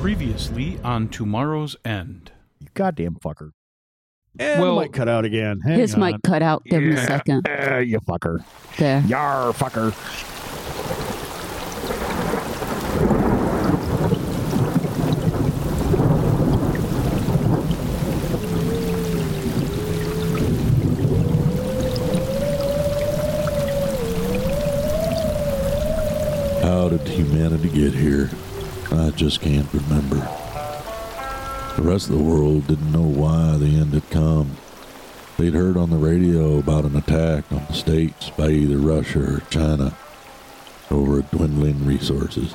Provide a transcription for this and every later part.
Previously on Tomorrow's End. You goddamn fucker. And Well- the mic cut out again. Hang His on. mic cut out. Give him a second. Eh, you fucker. There. Yar, fucker. How did humanity get here? I just can't remember. The rest of the world didn't know why the end had come. They'd heard on the radio about an attack on the states by either Russia or China over dwindling resources.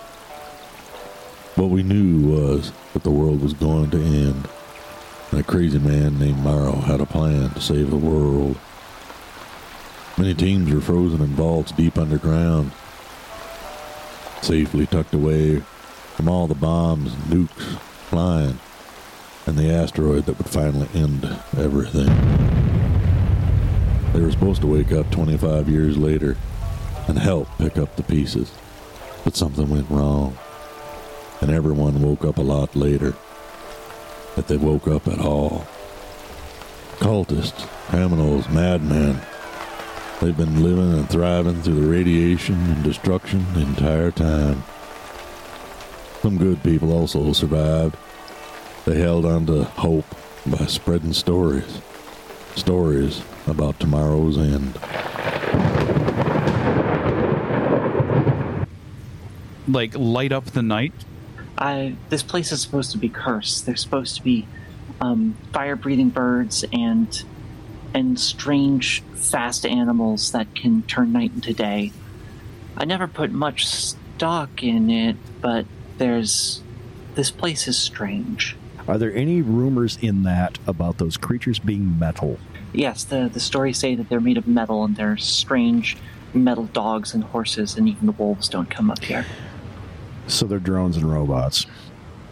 What we knew was that the world was going to end, and a crazy man named Morrow had a plan to save the world. Many teams were frozen in vaults deep underground, safely tucked away from all the bombs and nukes flying and the asteroid that would finally end everything. They were supposed to wake up 25 years later and help pick up the pieces, but something went wrong, and everyone woke up a lot later. If they woke up at all. Cultists, criminals, madmen, They've been living and thriving through the radiation and destruction the entire time. Some good people also survived. They held on to hope by spreading stories. Stories about tomorrow's end. Like light up the night. I this place is supposed to be cursed. There's supposed to be um, fire-breathing birds and and strange, fast animals that can turn night into day. I never put much stock in it, but there's this place is strange. Are there any rumors in that about those creatures being metal? Yes, the the stories say that they're made of metal and they're strange metal dogs and horses, and even the wolves don't come up here. So they're drones and robots.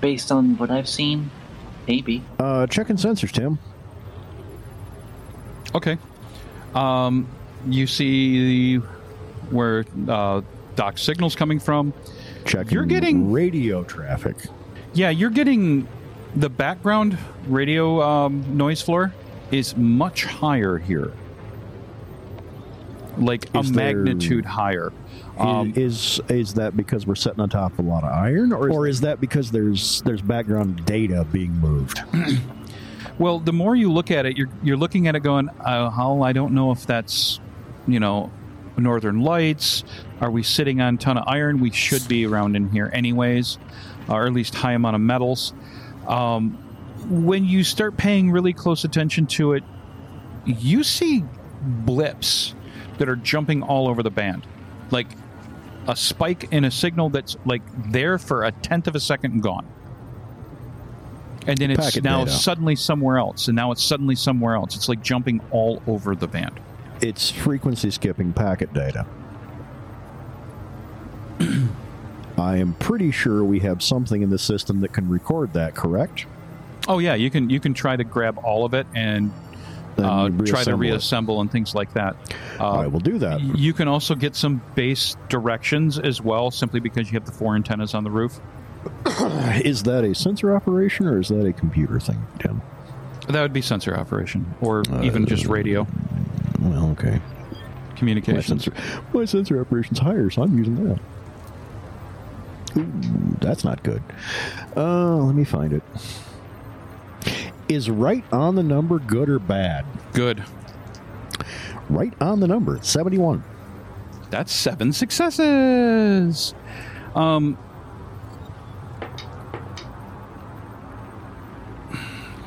Based on what I've seen, maybe. Uh, checking sensors, Tim. Okay. Um, you see where uh, Doc's signal's coming from. Checking You're getting- radio traffic. Yeah, you're getting the background radio um, noise floor is much higher here. Like Is a there- magnitude higher. Um, is is that because we're sitting on top of a lot of iron, or is, or is that because there's there's background data being moved? Well, the more you look at it, you're you're looking at it going, uh, "How I don't know if that's, you know, Northern Lights. Are we sitting on a ton of iron? We should be around in here anyways, or at least high amount of metals." Um, when you start paying really close attention to it, you see blips that are jumping all over the band, like a spike in a signal that's like there for a tenth of a second and gone and then it's Packet now data. suddenly somewhere else and now it's suddenly somewhere else it's like jumping all over the band It's frequency skipping packet data. I am pretty sure we have something in the system that can record that. Correct? oh yeah you can you can try to grab all of it and uh, try to reassemble it. and things like that uh, All right, we'll do that. you can also get some base directions as well simply because you have the four antennas on the roof Is that a sensor operation or is that a computer thing, Tim? that would be sensor operation or even just radio Well, okay. My communications sensor, my sensor operation's higher, so I'm using that. Ooh, that's not good. Uh, let me find it. Is right on the number good or bad? good Right on the number, 71. That's seven successes. Um,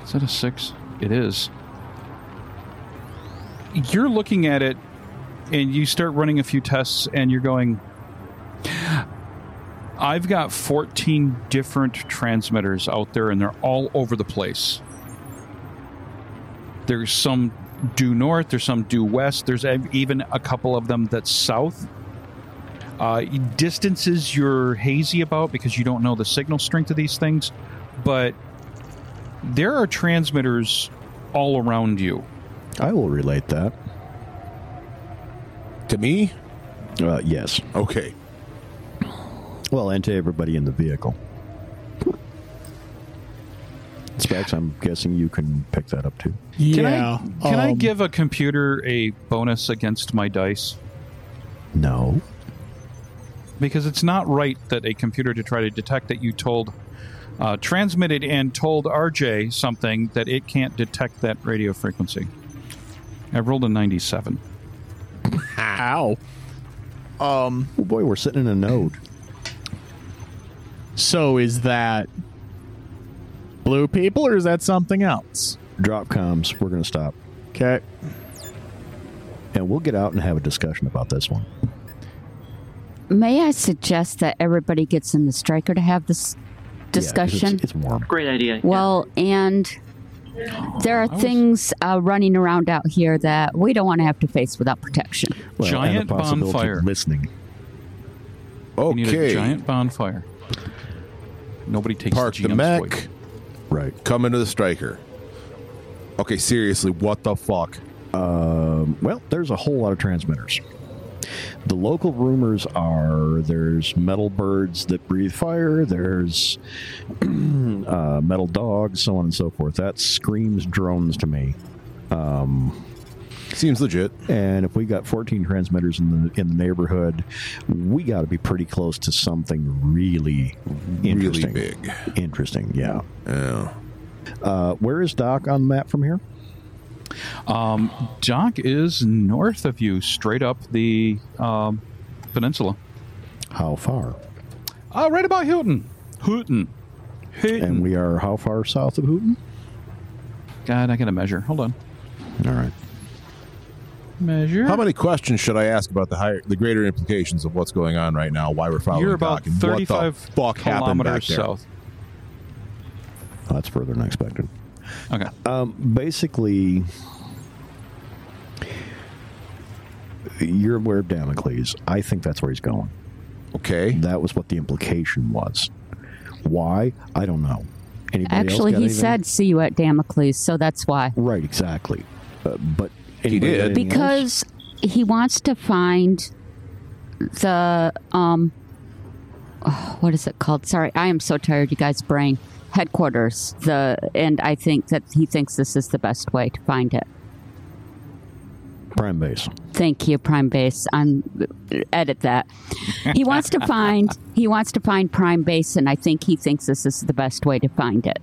is that a six? It is. You're looking at it, and you start running a few tests, and you're going. I've got 14 different transmitters out there, and they're all over the place. There's some due north, there's some due west, there's even a couple of them that's south. Uh, distances you're hazy about because you don't know the signal strength of these things, but there are transmitters all around you. I will relate that. To me? Uh, yes. Okay. Well, and to everybody in the vehicle. Specs, I'm guessing you can pick that up too. Can yeah. I, can I um, give a computer a bonus against my dice? No. Because it's not right that a computer to try to detect that you told, uh, transmitted and told RJ something that it can't detect that radio frequency. I rolled a 97. Ow. Um. Oh boy, we're sitting in a node. So is that blue people or is that something else? Drop comms. We're going to stop. Okay. And we'll get out and have a discussion about this one. May I suggest that everybody gets in the striker to have this Yeah, 'cause discussion? it's, it's warm. Great idea. well, and there are things uh, running around out here that we don't want to have to face without protection. Well, and the Giant possibility of bonfire. Listening. You need a Okay. giant bonfire. Nobody takes Park the the GM's mech. voice. Right. Come into the striker. Okay, seriously, what the fuck? Um, well, there's a whole lot of transmitters. The local rumors are there's metal birds that breathe fire, there's uh, metal dogs, so on and so forth. That screams drones to me. Seems legit. And if we got 14 transmitters in the in the neighborhood, we got to be pretty close to something really interesting. Really big. Interesting, yeah. Yeah. Uh, where is Doc on the map from here? Um, Doc is north of you, straight up the um, peninsula. How far? Uh, right about Houghton. Houghton. Houghton. And we are how far south of Houghton? God, I gotta measure. Hold on. All right. Measure. How many questions should I ask about the higher, the greater implications of what's going on right now? Why we're following You're about Doc, and 35 what the fuck happened back kilometers there? south. That's further than I expected. Okay. Um, basically, you're aware of Damocles. I think that's where he's going. Okay. That was what the implication was. Why? I don't know. Anybody Actually, he anything? said, "See you at Damocles," so that's why. right, exactly. Uh, but He did. got anything else? Because he wants to find the um, oh, what is it called? Sorry, I am so tired, you guys. Brain headquarters. The and I think that he thinks this is the best way to find it. Prime base. Thank you, Prime Base. I'm edit that. He wants to find he wants to find Prime Base, and I think he thinks this is the best way to find it.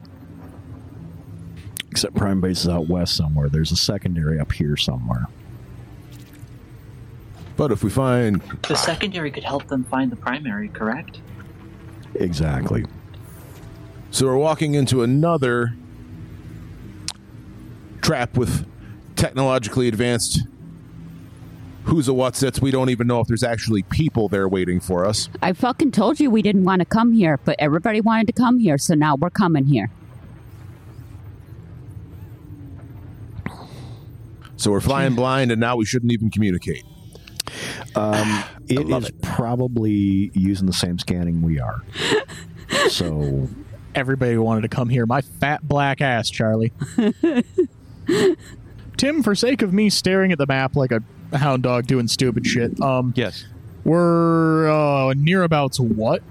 Except Prime base is out west somewhere. There's a secondary up here somewhere. But if we find The secondary could help them find the primary, correct? Exactly. So we're walking into another trap with technologically advanced who's a what's its. We don't even know if there's actually people there waiting for us. I fucking told you we didn't want to come here, but everybody wanted to come here, so now we're coming here. So we're flying blind, and now we shouldn't even communicate. Um, it is probably using the same scanning we are. so Everybody wanted to come here. My fat black ass, Charlie. Tim, for sake of me staring at the map like a hound dog doing stupid shit, um, Yes. we're uh, near about what?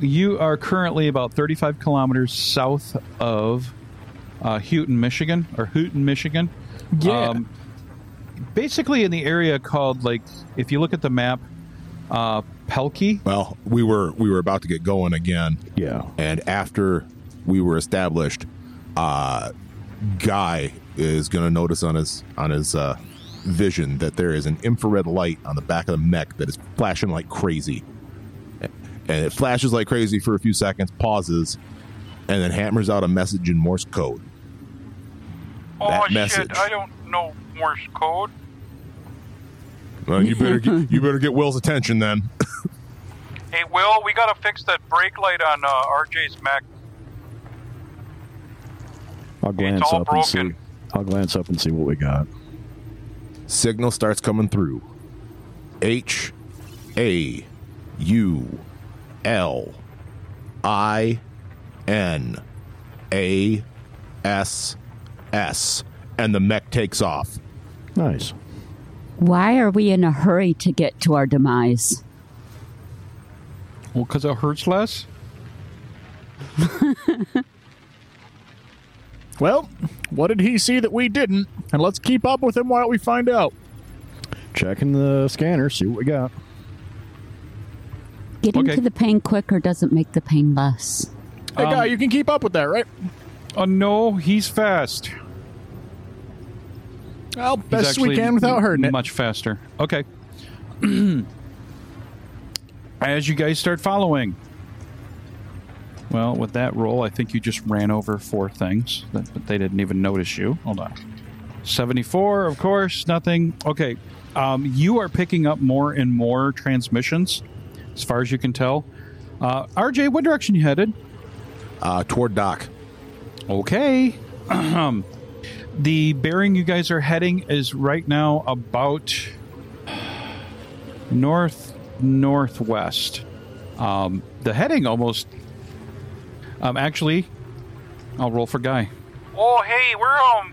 You are currently about 35 kilometers south of uh, Houghton, Michigan, or Houghton, Michigan. Yeah. basically in the area called, like, if you look at the map, uh, Pelkie. Well, we were we were about to get going again, yeah, and after we were established, uh, Guy is going to notice on his on his uh, vision that there is an infrared light on the back of the mech that is flashing like crazy, and it flashes like crazy for a few seconds, pauses, and then hammers out a message in Morse code. That oh message. shit! I don't know Morse code. Well, you better get, you better get Will's attention then. Hey, Will, we gotta fix that brake light on uh, RJ's mech. I'll glance all up and see. I'll glance up and see what we got. Signal starts coming through. H A U L I N A S S. And the mech takes off. Nice. Why are we in a hurry to get to our demise? Well, because it hurts less. Well, what did he see that we didn't? And let's keep up with him while we find out. Checking the scanner, see what we got. Getting Okay. to the pain quicker doesn't make the pain less. Hey, Um, guy, you can keep up with that, right? Oh no, he's fast. Well, He's best we can without hurting it. Much faster. Okay. As you guys start following. Well, with that roll, I think you just ran over four things, that- but they didn't even notice you. Hold on. 74, of course, nothing. Okay. Um, you are picking up more and more transmissions, as far as you can tell. Uh, RJ, what direction you headed? Uh, toward Doc. Okay. The bearing you guys are heading is right now about north northwest. Um, the heading almost. Um, actually, I'll roll for Guy. Oh, hey, we're um.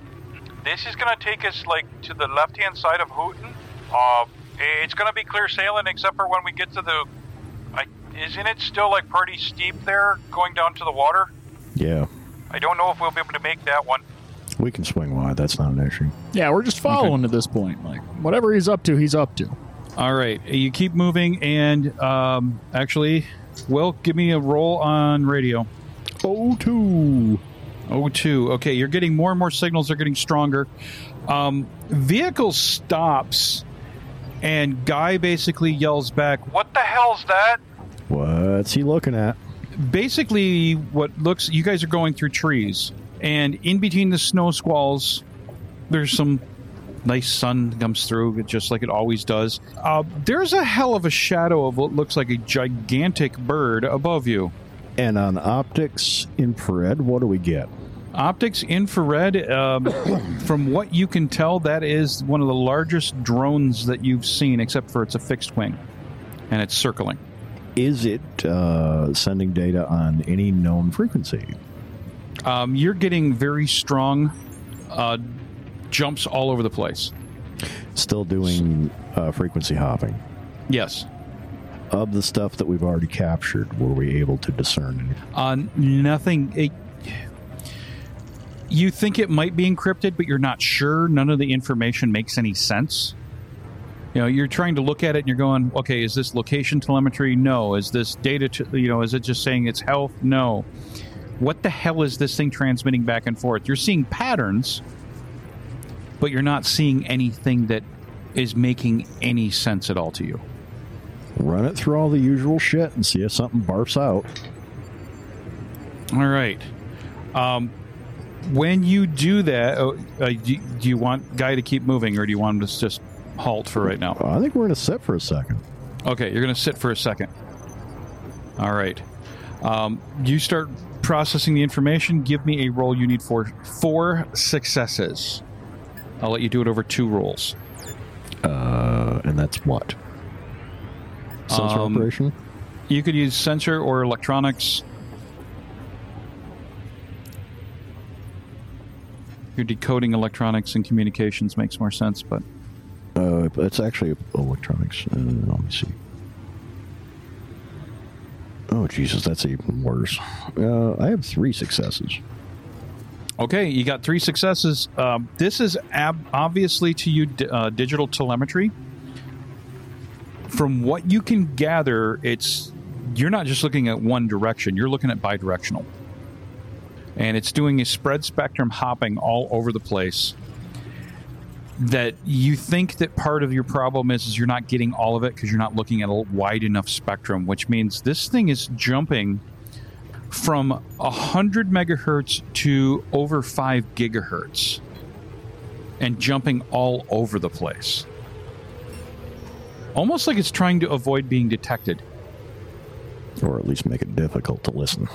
This is gonna take us like to the left-hand side of Houghton. Uh, it's gonna be clear sailing except for when we get to the. I, isn't it still like pretty steep there, going down to the water? Yeah, I don't know if we'll be able to make that one. We can swing wide. That's not an issue. Yeah, we're just following at this point. Like, whatever he's up to, he's up to. All right, you keep moving, and um, actually, Will, give me a roll on radio. Oh, two. Oh, two. Okay, you're getting more and more signals. They're getting stronger. Um, vehicle stops, and Guy basically yells back. What the hell's that? What's he looking at? Basically, what looks you guys are going through trees, and in between the snow squalls, there's some nice sun comes through, just like it always does. Uh, there's a hell of a shadow of what looks like a gigantic bird above you. And on optics infrared, what do we get? Optics infrared, um, from what you can tell, that is one of the largest drones that you've seen, except for it's a fixed wing and it's circling. Is it uh, sending data on any known frequency? Um, you're getting very strong uh, jumps all over the place. Still doing uh, frequency hopping. Yes. Of the stuff that we've already captured, were we able to discern? Uh, nothing. It, you think it might be encrypted, but you're not sure. None of the information makes any sense. You know, you're trying to look at it and you're going, okay, is this location telemetry? No. Is this data, you know, is it just saying it's health? No. What the hell is this thing transmitting back and forth? You're seeing patterns, but you're not seeing anything that is making any sense at all to you. Run it through all the usual shit and see if something barfs out. All right. Um, when you do that, uh, uh, do, do you want Guy to keep moving, or do you want him to just halt for right now? I think we're going to sit for a second. Okay, you're going to sit for a second. All right. Um, you start processing the information. Give me a roll. You need for four successes. I'll let you do it over two rolls. Uh, and that's what? Sensor Um, operation? You could use sensor or electronics. You're decoding electronics and communications makes more sense, but Uh, it's actually electronics. Uh, let me see. Oh, Jesus, that's even worse. Uh, I have three successes. Okay, you got three successes. Um, this is ab- obviously to you uh, digital telemetry. From what you can gather, it's you're not just looking at one direction; you're looking at bidirectional, and it's doing a spread spectrum hopping all over the place. That you think that part of your problem is is you're not getting all of it because you're not looking at a wide enough spectrum, which means this thing is jumping from 100 megahertz to over 5 gigahertz and jumping all over the place. Almost like it's trying to avoid being detected. Or at least make it difficult to listen.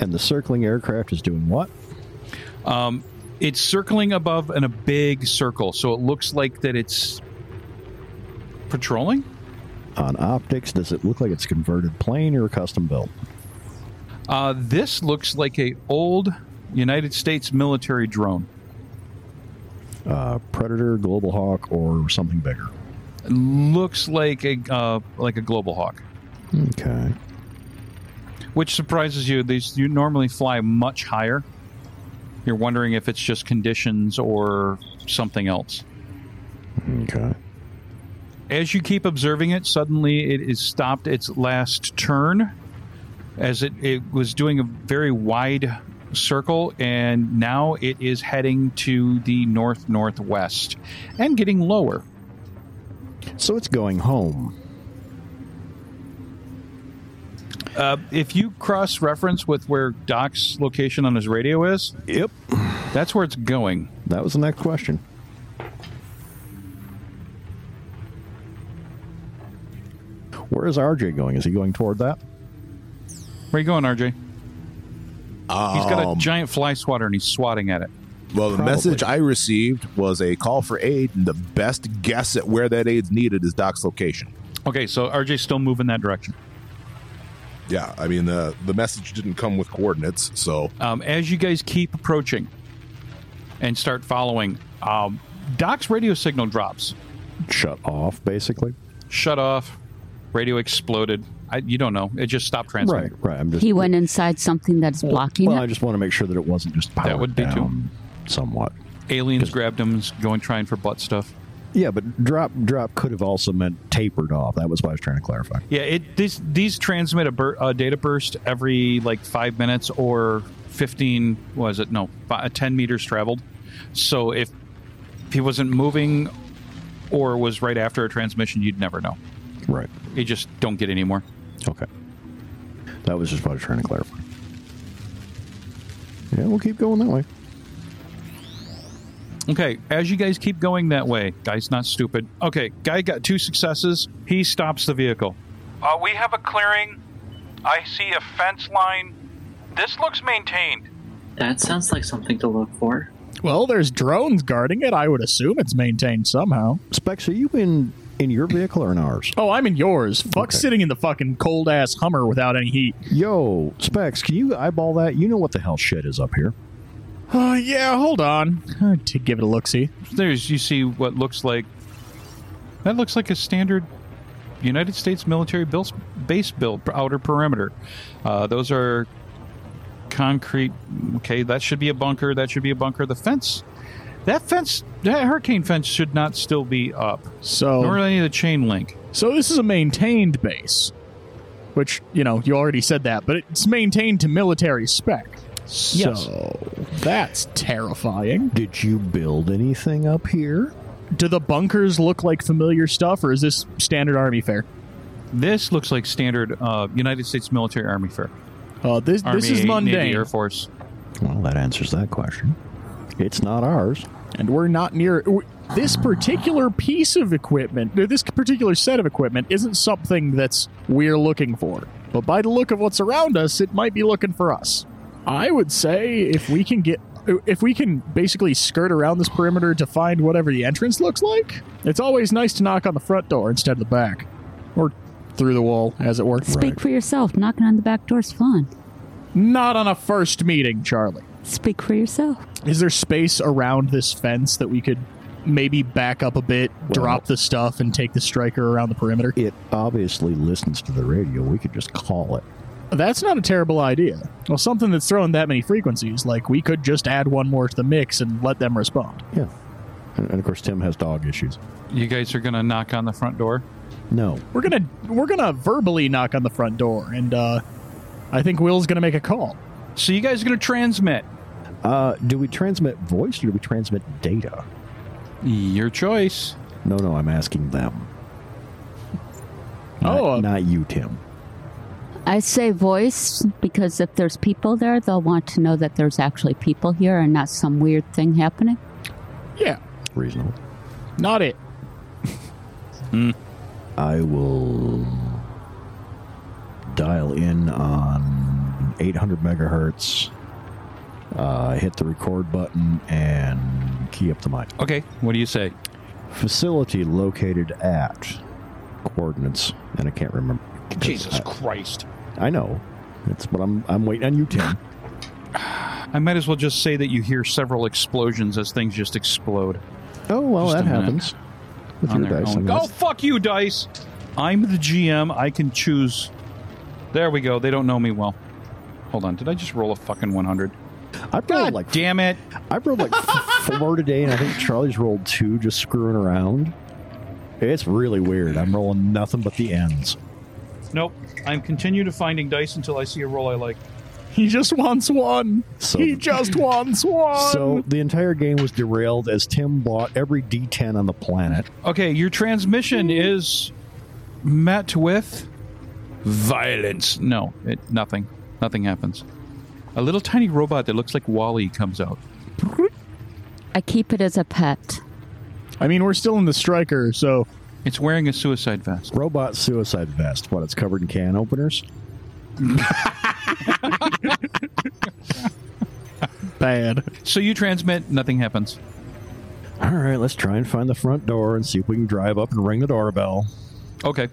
And the circling aircraft is doing what? Um, it's circling above in a big circle, so it looks like that it's patrolling. On optics, does it look like it's converted plane or custom built? Uh, this looks like a old United States military drone. Uh, Predator, Global Hawk, or something bigger? Looks like a uh, like a global hawk. Okay. which surprises you. These you normally fly much higher. You're wondering if it's just conditions or something else. Okay. As you keep observing it, suddenly it is stopped its last turn as it, it was doing a very wide circle and now it is heading to the north northwest and getting lower. So it's going home. Uh, if you cross reference with where Doc's location on his radio is, Yep. that's where it's going. That was the next question. Where is RJ going? Is he going toward that? Where are you going, RJ? He's got a Um, giant fly swatter and he's swatting at it. Well, the Probably. message I received was a call for aid, and the best guess at where that aid's needed is Doc's location. Okay, so RJ's still moving that direction. Yeah, I mean the the message didn't come with coordinates, so Um, as you guys keep approaching and start following, um, Doc's radio signal drops. Shut off, basically. Shut off. Radio exploded. I, you don't know. It just stopped transmitting. Right, right. I'm just. He went inside something that's blocking well, I it. just want to make sure that it wasn't just powered would be too. down somewhat. Aliens grabbed him, and going trying for butt stuff. Yeah, but drop drop could have also meant tapered off. That was what I was trying to clarify. Yeah, it these these transmit a, bur- a data burst every like five minutes or fifteen. Was it no fi- uh, ten meters traveled? So if he wasn't moving or was right after a transmission, you'd never know. Right. You just don't get any more. Okay. That was just what I was trying to clarify. Yeah, we'll keep going that way. Okay, as you guys keep going that way, guy's not stupid. Okay, guy got two successes. He stops the vehicle. Uh, we have a clearing. I see a fence line. This looks maintained. That sounds like something to look for. Well, there's drones guarding it. I would assume it's maintained somehow. Specs, are you in in your vehicle or in ours? Oh, I'm in yours. Fuck Okay. sitting in the fucking cold ass Hummer without any heat. Yo, Specs, can you eyeball that? You know what the hell shit is up here. Oh, yeah, hold on. Uh, To give it a look see. There's you see what looks like that looks like a standard United States military built, base built outer perimeter. Uh, those are concrete. Okay, that should be a bunker. That should be a bunker. The fence, that fence, that hurricane fence should not still be up. So, Nor any of the chain link. so this is a maintained base, which you know you already said that, but it's maintained to military spec. Yes. So that's terrifying. Did you build anything up here? Do the bunkers look like familiar stuff, or is this standard army fare? This looks like standard uh, United States military army fare. Uh, this Army, this is Navy, mundane, Air Force. Well, that answers that question. It's not ours. and we're not near. w- This particular piece of equipment, or this particular set of equipment, isn't something that's we're looking for. But by the look of what's around us, it might be looking for us. I would say if we can get, if we can basically skirt around this perimeter to find whatever the entrance looks like, it's always nice to knock on the front door instead of the back, or through the wall, as it were. Speak for yourself. Knocking on the back door's fun. Not on a first meeting, Charlie. Speak for yourself. Is there space around this fence that we could maybe back up a bit, drop the stuff, and take the striker around the perimeter? It obviously listens to the radio. We could just call it. That's not a terrible idea. Well, something that's throwing that many frequencies, like we could just add one more to the mix and let them respond. Yeah. And, and of course, Tim has dog issues. You guys are gonna knock on the front door. No. We're gonna we're gonna verbally knock on the front door, and uh, I think Will's gonna make a call. So you guys are gonna transmit. Uh, do we transmit voice or do we transmit data? Your choice. No, no, I'm asking them. Not, Oh, uh, not you, Tim. I say voice because if there's people there, they'll want to know that there's actually people here and not some weird thing happening. Yeah, Reasonable. not it. I will dial in on 800 megahertz, uh, hit the record button, and key up the mic. Okay. What do you say? Facility located at coordinates, and I can't remember. Jesus Christ. I, know. That's what I'm. I'm waiting on you, Tim. I might as well just say that you hear several explosions as things just explode. Oh well, Just a that minute. happens with on your their dice. I mean, Oh, that's- fuck you, dice. I'm the GM. I can choose There we go. They don't know me well. Hold on. Did I just roll a fucking 100? I've rolled God like damn it. I've rolled like f- four today, and I think Charlie's rolled two, just screwing around. It's really weird. I'm rolling nothing but the ends. Nope. I'm continue to finding dice until I see a roll I like. He just wants one. So- he just wants one. So the entire game was derailed as Tim bought every D10 on the planet. Okay, your transmission is met with violence. No, it nothing. Nothing happens. A little tiny robot that looks like WALL-E comes out. I keep it as a pet. I mean, we're still in the striker, so It's wearing a suicide vest. Robot suicide vest. What? It's covered in can openers. bad. So you transmit, nothing happens. All right, let's try and find the front door and see if we can drive up and ring the doorbell. Okay.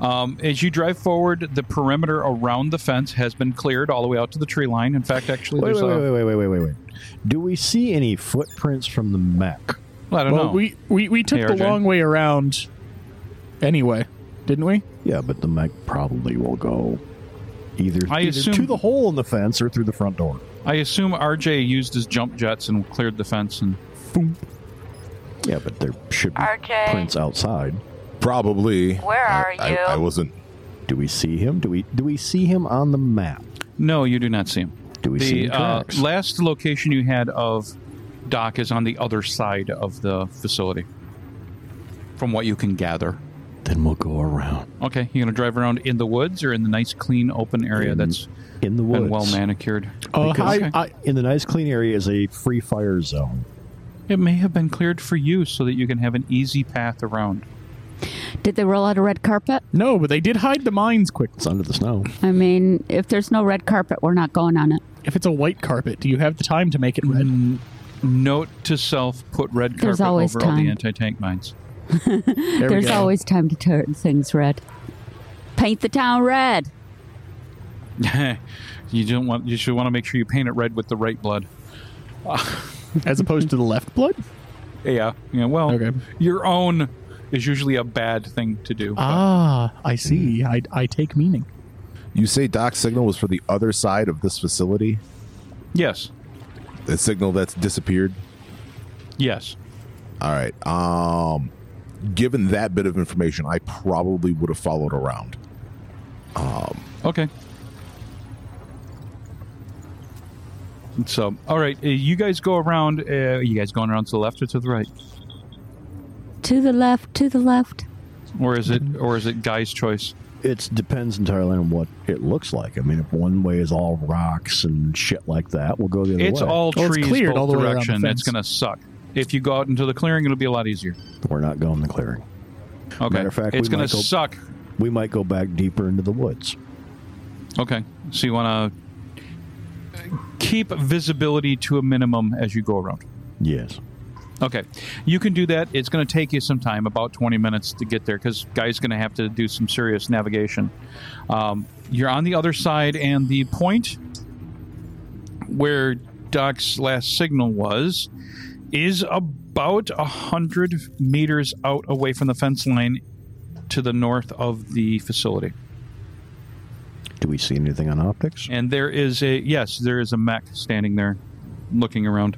Um, as you drive forward, the perimeter around the fence has been cleared all the way out to the tree line. In fact, actually, Wait, there's wait, a. wait, wait, wait, wait, wait, wait. Do we see any footprints from the mech? Well, I don't Well, know. we, we we took Hey, the RJ. long way around. Anyway, didn't we? Yeah, but the mech probably will go either, I either assume- to the hole in the fence or through the front door. I assume RJ used his jump jets and cleared the fence and Boom. Yeah, but there should be RJ. prints outside. Probably. Where I- are I, you? I wasn't. Do we see him? Do we do we see him on the map? no, you do not see him. Do we see The any uh, tracks? last location you had of Doc is on the other side of the facility, from what you can gather. then we'll go around Okay, you're gonna drive around in the woods or in the nice, clean, open area In that's in the woods. been well manicured. Oh, Because- I, I, In the nice clean area is a free fire zone. It may have been cleared for you so that you can have an easy path around. Did they roll out a red carpet? no, but they did hide the mines quick. It's under the snow. I mean, if there's no red carpet, we're not going on it. If it's a white carpet, do you have the time to make it red? Mm, Note to self: put red There's carpet always over all the time. anti-tank mines. There There's go. always time to turn things red. Paint the town red. you don't want. You should want to make sure you paint it red with the right blood. as opposed to the left blood. Yeah. Yeah. Well, Okay. your own is usually a bad thing to do. Ah, I see. I, I take meaning. You say Doc's signal was for the other side of this facility? yes. The signal that's disappeared? Yes. All right. Um, given that bit of information, I probably would have followed around. Um, Okay. So, all right, uh, you guys go around. Uh, you guys going around to the left or to the right, To the left, to the left. or is it, or is it guy's choice? It depends entirely on what it looks like. I mean, if one way is all rocks and shit like that, we'll go the other It's way. all Well, it's trees cleared all the way around the direction. fence. It's going to suck. If you go out into the clearing, it'll be a lot easier. We're not going the clearing. Okay. Matter of fact, it's we going to suck. We might go back deeper into the woods. Okay. So you want to keep visibility to a minimum as you go around. Yes. Okay, you can do that. It's going to take you some time, about 20 minutes to get there, because guy's going to have to do some serious navigation. Um, you're on the other side, and the point where Doc's last signal was is about a hundred meters out away from the fence line to the north of the facility. Do we see anything on optics? And there is a yes, there is a mech standing there, looking around,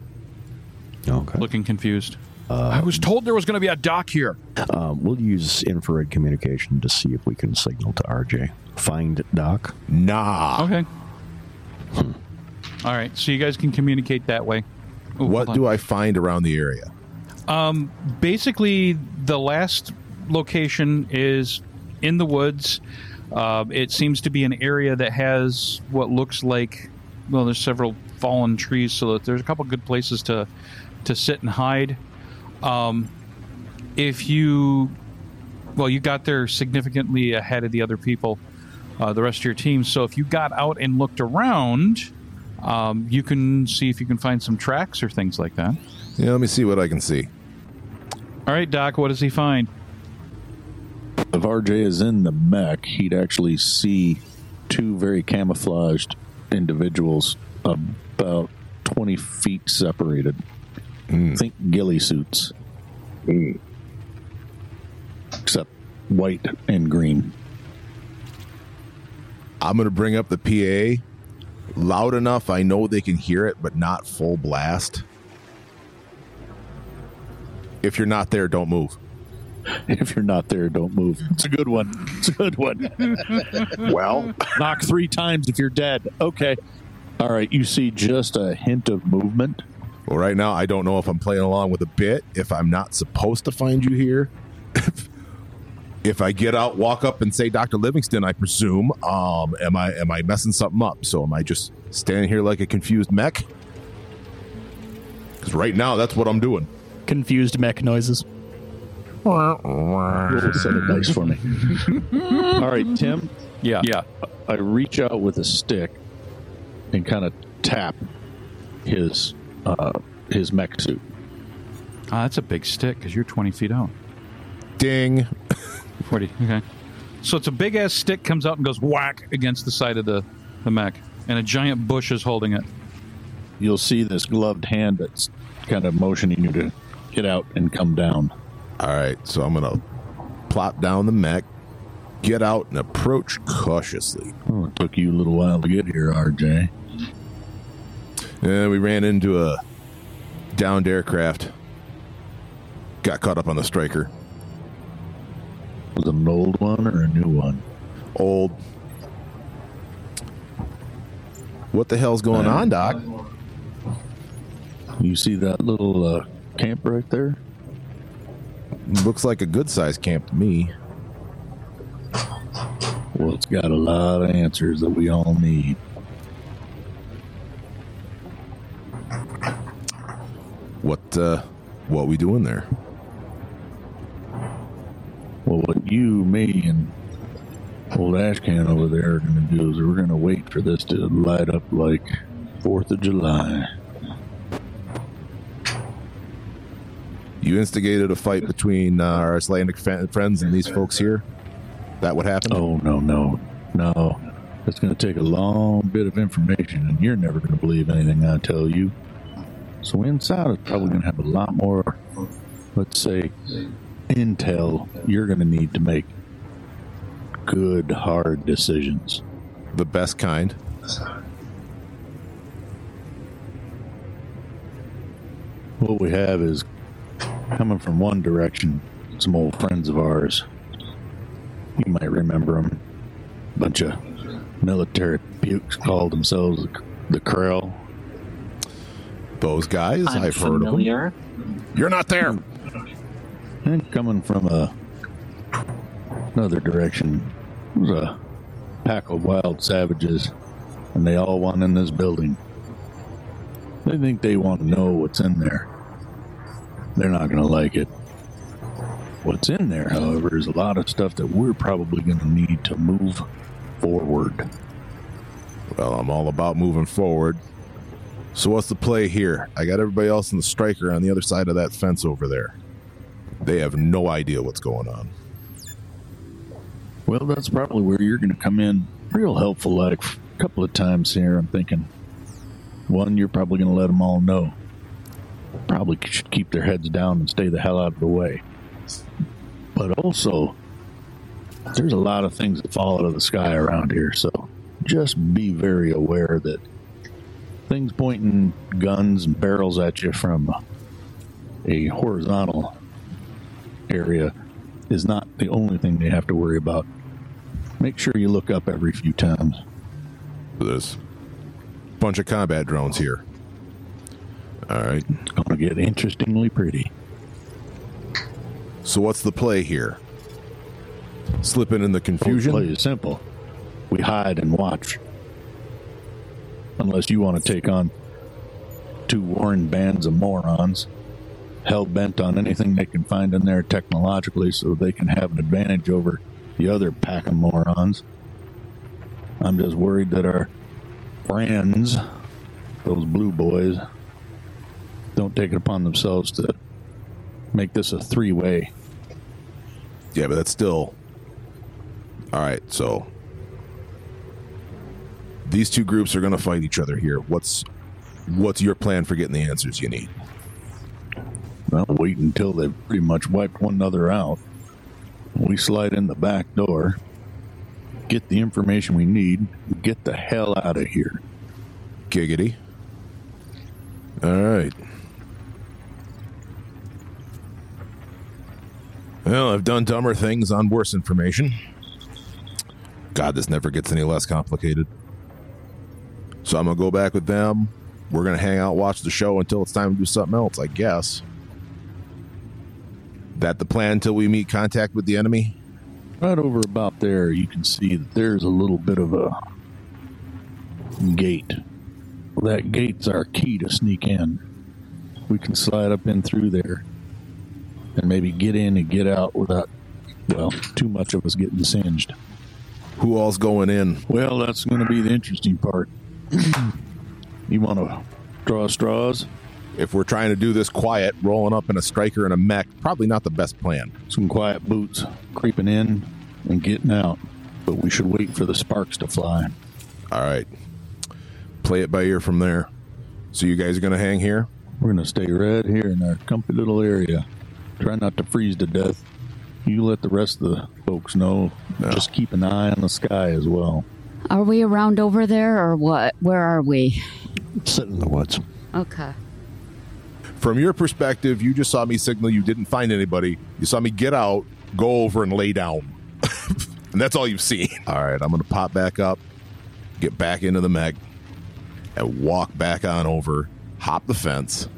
Okay. looking confused. I was told there was going to be a Doc here. Um, we'll use infrared communication to see if we can signal to RJ. Find Doc? Nah. Okay. All right, so you guys can communicate that way. Ooh, What do. I find around the area? Basically, the last location is in the woods. Uh, it seems to be an area that has what looks like well, there's several fallen trees, so that there's a couple good places to to sit and hide. Um, if you well, you got there significantly ahead of the other people, uh, the rest of your team. So if you got out and looked around, um, you can see if you can find some tracks or things like that. Yeah, let me see what I can see. All right, Doc, what does he find? If RJ is in the mech, he'd actually see two very camouflaged individuals about 20 feet separated. Mm. Think ghillie suits. Mm. Except white and green. I'm going to bring up the PA loud enough I know they can hear it, but not full blast. If you're not there, don't move. If you're not there, don't move. It's a good one. It's a good one. Well, Knock three times if you're dead. Okay. All right. You see just a hint of movement. Well, right now, I don't know if I'm playing along with a bit, if I'm not supposed to find you here. if I get out, walk up and say Dr. Livingstone, I presume, um, am I am I messing something up? So am I just standing here like a confused mech? Because right now, that's what I'm doing. Confused mech noises. Roll a set of dice for me. All right, Tim. Yeah. Yeah. I reach out with a stick and kind of tap his uh, his mech suit. Ah, that's a big stick because you're 20 feet out. Ding. 40. Okay. So it's a big ass stick comes out and goes whack against the side of the, the mech, and a giant bush is holding it. You'll see this gloved hand that's kind of motioning you to get out and come down. All right, so I'm gonna plop down the mech, get out, and approach cautiously. Oh, it took you a little while to get here, RJ. And we ran into a downed aircraft. Got caught up on the striker. Was it an old one or a new one? Old. What the hell's going on, Doc? You see that little uh, camp right there? Looks like a good sized camp to me. Well, it's got a lot of answers that we all need. What uh what we doing there? Well, what you, me, and old Ashcan over there are going to do is we're going to wait for this to light up like Fourth of July. You instigated a fight between uh, our Icelandic fa- friends and these folks here. That what happened? Oh no, no, no! It's going to take a long bit of information, and you're never going to believe anything I tell you. So inside is probably going to have a lot more, let's say, intel you're going to need to make good, hard decisions. The best kind. What we have is coming from one direction. Some old friends of ours. You might remember them. A Bunch of military pukes called themselves the, the Krell. Those guys, I'm I've heard of them. You're not there. And coming from a another direction was a pack of wild savages, and they all want in this building. They think they want to know what's in there. They're not going to like it. What's in there, however, is a lot of stuff that we're probably going to need to move forward. Well, I'm all about moving forward. So what's the play here? I got everybody else in the striker on the other side of that fence over there. They have no idea what's going on. Well, that's probably where you're going to come in real helpful. Like a couple of times here, I'm thinking. One, you're probably going to let them all know. Probably should keep their heads down and stay the hell out of the way. But also, there's a lot of things that fall out of the sky around here, so just be very aware that things pointing guns and barrels at you from a horizontal area is not the only thing they have to worry about. Make sure you look up every few times. There's a bunch of combat drones here. All right. It's going to get interestingly pretty. So what's the play here? Slipping in the Fusion confusion? play is simple. We hide and watch. Unless you want to take on two warring bands of morons, hell bent on anything they can find in there technologically so they can have an advantage over the other pack of morons. I'm just worried that our friends, those blue boys, don't take it upon themselves to make this a three way. Yeah, but that's still. All right, so these two groups are going to fight each other here. What's what's your plan for getting the answers you need? Well, wait until they've pretty much wiped one another out. We slide in the back door, get the information we need, and get the hell out of here. Giggity. All right. Well, I've done dumber things on worse information. God, this never gets any less complicated. So I'm going to go back with them. We're going to hang out, watch the show until it's time to do something else, I guess. That the plan until we meet contact with the enemy? Right over about there, you can see that there's a little bit of a gate. That gate's our key to sneak in. We can slide up in through there and maybe get in and get out without, well, too much of us getting singed. Who all's going in? Well, that's going to be the interesting part. you want to draw straws? If we're trying to do this quiet, rolling up in a striker and a mech, probably not the best plan. Some quiet boots creeping in and getting out. But we should wait for the sparks to fly. All right. Play it by ear from there. So you guys are going to hang here? We're going to stay right here in our comfy little area. Try not to freeze to death. You let the rest of the folks know. Just keep an eye on the sky as well. Are we around over there or what? Where are we? Sitting in the woods. Okay. From your perspective, you just saw me signal you didn't find anybody. You saw me get out, go over, and lay down. and that's all you've seen. All right, I'm going to pop back up, get back into the mech, and walk back on over, hop the fence,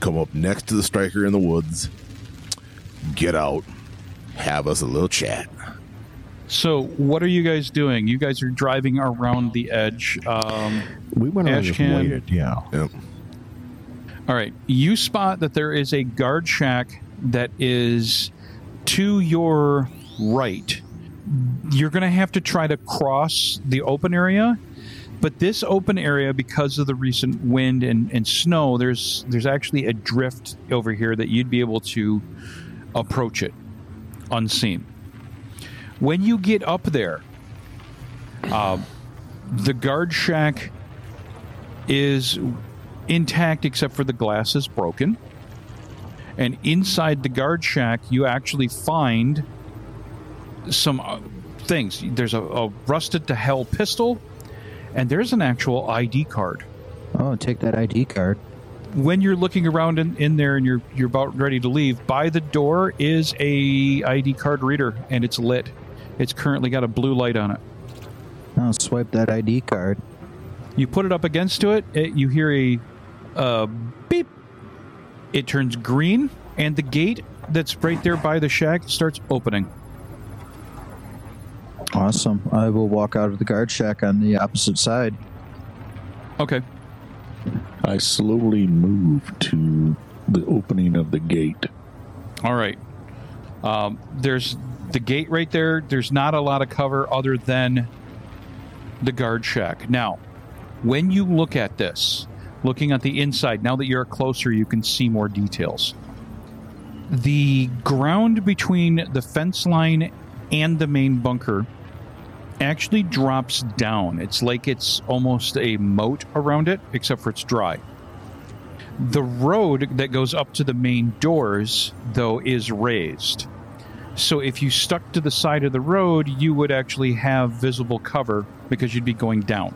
come up next to the striker in the woods, get out, have us a little chat. So, what are you guys doing? You guys are driving around the edge. Um, We went on and just Ashcan. waited, yeah. Yep. all right. You spot that there is a guard shack that is to your right. You're going to have to try to cross the open area. But this open area, because of the recent wind and, and snow, there's there's actually a drift over here that you'd be able to approach it unseen. When you get up there, uh, the guard shack is intact except for the glass is broken. And inside the guard shack, you actually find some uh, things. There's a, a rusted to hell pistol, and there's an actual ID card. Oh, take that ID card. When you're looking around in, in there and you're you're about ready to leave, by the door is a ID card reader, and it's lit. It's currently got a blue light on it. I'll swipe that ID card. You put it up against to it, it you hear a uh, beep. It turns green, and the gate that's right there by the shack starts opening. Awesome. I will walk out of the guard shack on the opposite side. Okay. I slowly move to the opening of the gate. All right. Um, there's the gate right there. There's not a lot of cover other than the guard shack. Now, when you look at this, looking at the inside, now that you're closer, you can see more details. The ground between the fence line and the main bunker actually drops down. It's like it's almost a moat around it, except for it's dry. The road that goes up to the main doors, though, is raised. So if you stuck to the side of the road, you would actually have visible cover because you'd be going down.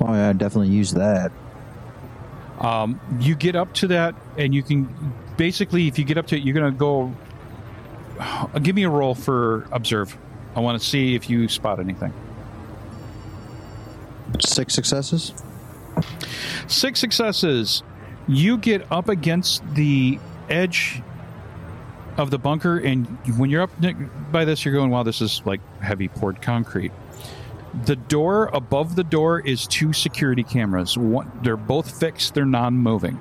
Oh, yeah, I'd definitely use that. Um, you get up to that, and you can basically, if you get up to it, you're going to go. Give me a roll for observe. I want to see if you spot anything. Six successes. Six successes. You get up against the edge of the bunker, and when you're up by this, you're going, wow, this is like heavy poured concrete. The door above the door is two security cameras. One, they're both fixed, they're non moving.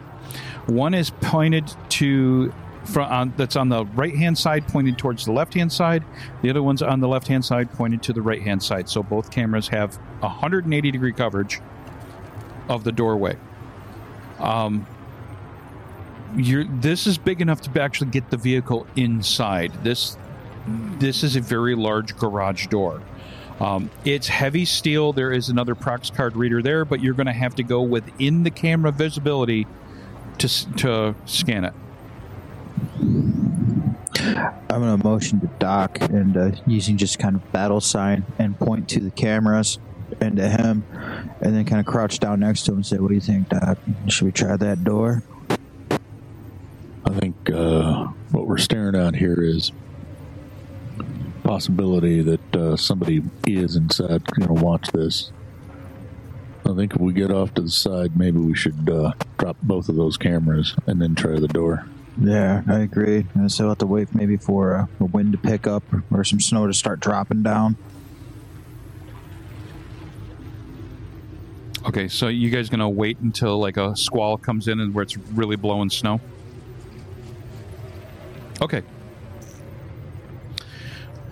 One is pointed to. On, that's on the right hand side, pointed towards the left hand side. The other one's on the left hand side, pointed to the right hand side. So both cameras have 180 degree coverage of the doorway. Um, you're this is big enough to actually get the vehicle inside. This this is a very large garage door. Um, it's heavy steel. There is another Prox card reader there, but you're going to have to go within the camera visibility to to scan it. I'm going to motion to Doc and uh, using just kind of battle sign and point to the cameras and to him, and then kind of crouch down next to him and say, "What do you think, Doc? Should we try that door?" I think uh, what we're staring at here is possibility that uh, somebody is inside going to watch this. I think if we get off to the side, maybe we should uh, drop both of those cameras and then try the door. Yeah, I agree. And so we'll have to wait maybe for uh, a wind to pick up or some snow to start dropping down. Okay, so you guys gonna wait until like a squall comes in and where it's really blowing snow? Okay.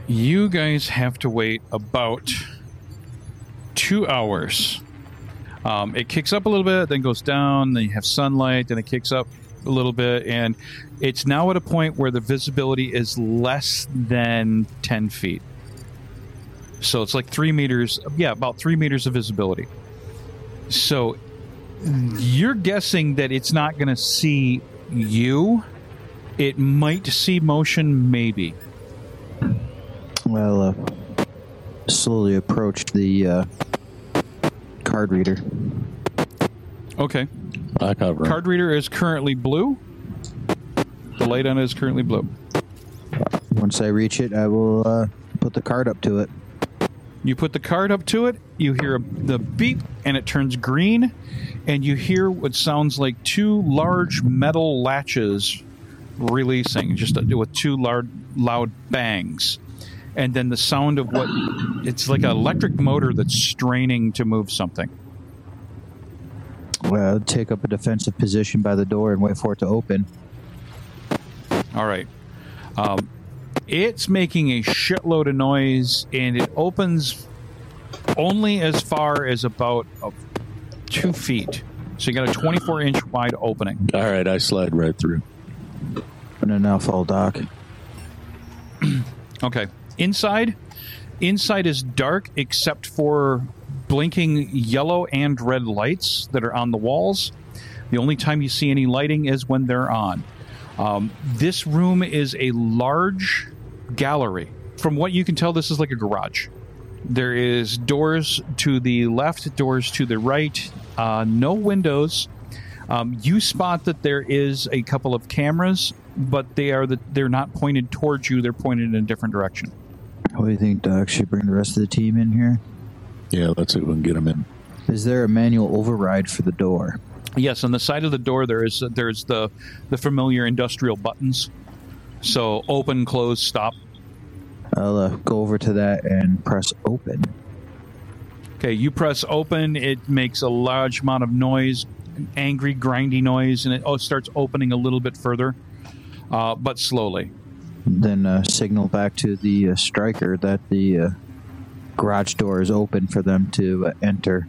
You guys have to wait about two hours. Um, it kicks up a little bit, then goes down, then you have sunlight, then it kicks up a little bit, and it's now at a point where the visibility is less than 10 feet. So it's like three meters, yeah, about three meters of visibility. So you're guessing that it's not going to see you. It might see motion, maybe. Well, uh, slowly approached the uh, card reader. Okay. I cover. Card reader is currently blue. The light on it is currently blue. Once I reach it, I will uh, put the card up to it. You put the card up to it, you hear a, the beep, and it turns green, and you hear what sounds like two large metal latches releasing, just a, with two loud, loud bangs. And then the sound of what it's like an electric motor that's straining to move something. Well, take up a defensive position by the door and wait for it to open. All right. Um, it's making a shitload of noise, and it opens only as far as about uh, two feet. So you got a 24 inch wide opening. All right, I slide right through. And then I'll fall, Doc. Okay. Inside, inside is dark except for blinking yellow and red lights that are on the walls. The only time you see any lighting is when they're on. Um, this room is a large gallery. From what you can tell, this is like a garage. There is doors to the left, doors to the right, uh, no windows. Um, you spot that there is a couple of cameras, but they are the, they're not pointed towards you. They're pointed in a different direction. What do you think, Doc? Should bring the rest of the team in here? Yeah, let's see if we can get them in. Is there a manual override for the door? Yes, on the side of the door there is there's the the familiar industrial buttons. So open, close, stop. I'll uh, go over to that and press open. Okay, you press open, it makes a large amount of noise, an angry, grindy noise, and it oh, starts opening a little bit further, uh, but slowly. Then uh, signal back to the uh, striker that the uh, garage door is open for them to uh, enter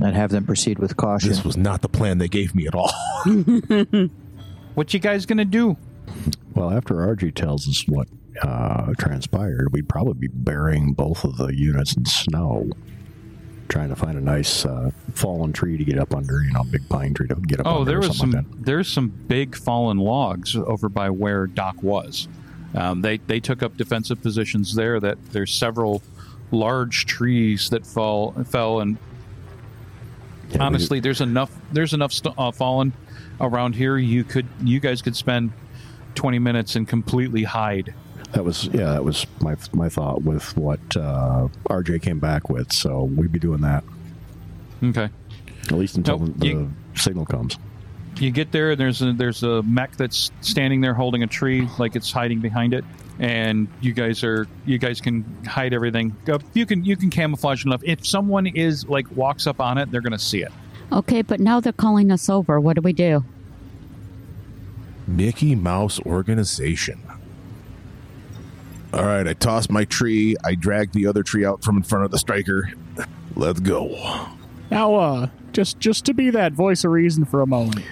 and have them proceed with caution. This was not the plan they gave me at all. What you guys gonna do? Well, after RG tells us what uh, transpired, we'd probably be burying both of the units in snow, trying to find a nice uh, fallen tree to get up under, you know, big pine tree to get up Oh, under. there was some. like there's some big fallen logs over by where Doc was. Um, they they took up defensive positions there. That there's several large trees that fall fell, and. Yeah, honestly, there's enough there's enough st- uh, fallen around here. You could you guys could spend 20 minutes and completely hide. that was yeah, that was my my thought with what uh, RJ came back with. So we'd be doing that Okay. at least until Nope, the you- signal comes. You get there, and there's a, there's a mech that's standing there holding a tree, like it's hiding behind it. And you guys are you guys can hide everything. You can you can camouflage enough. If someone is like walks up on it, they're gonna see it. Okay, but now they're calling us over. What do we do? Mickey Mouse organization. All right, I tossed my tree. I dragged the other tree out from in front of the striker. Let's go. Now, uh, just just to be that voice of reason for a moment,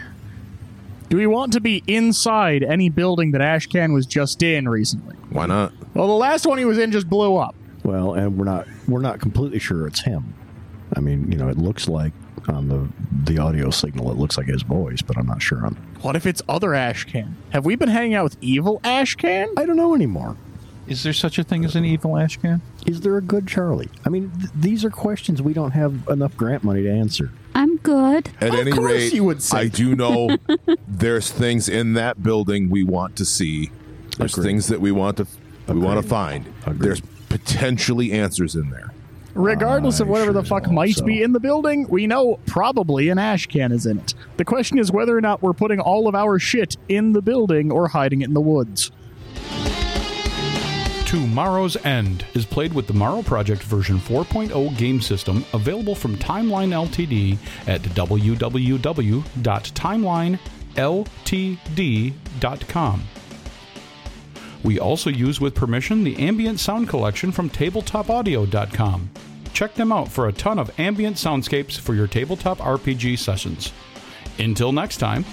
do we want to be inside any building that Ashcan was just in recently? Why not? Well, the last one he was in just blew up. Well, and we're not we're not completely sure it's him. I mean, you know, it looks like on the the audio signal. It looks like his voice, but I'm not sure on. What if it's other Ashcan? Have we been hanging out with evil Ashcan? I don't know anymore. Is there such a thing as an evil Ashcan? Is there a good Charlie? I mean, th- these are questions we don't have enough grant money to answer. I'm good. At Of any rate, you would say I do know there's things in that building we want to see. There's Agreed. things that we want to we want to find. Agreed. There's potentially answers in there. Regardless of uh, whatever sure the fuck might so. be in the building, we know probably an Ashcan is in it. The question is whether or not we're putting all of our shit in the building or hiding it in the woods. Tomorrow's End is played with the Morrow Project version 4.0 game system available from Timeline Ltd at www.timelineltd.com. We also use with permission the ambient sound collection from tabletopaudio.com. Check them out for a ton of ambient soundscapes for your tabletop RPG sessions. Until next time,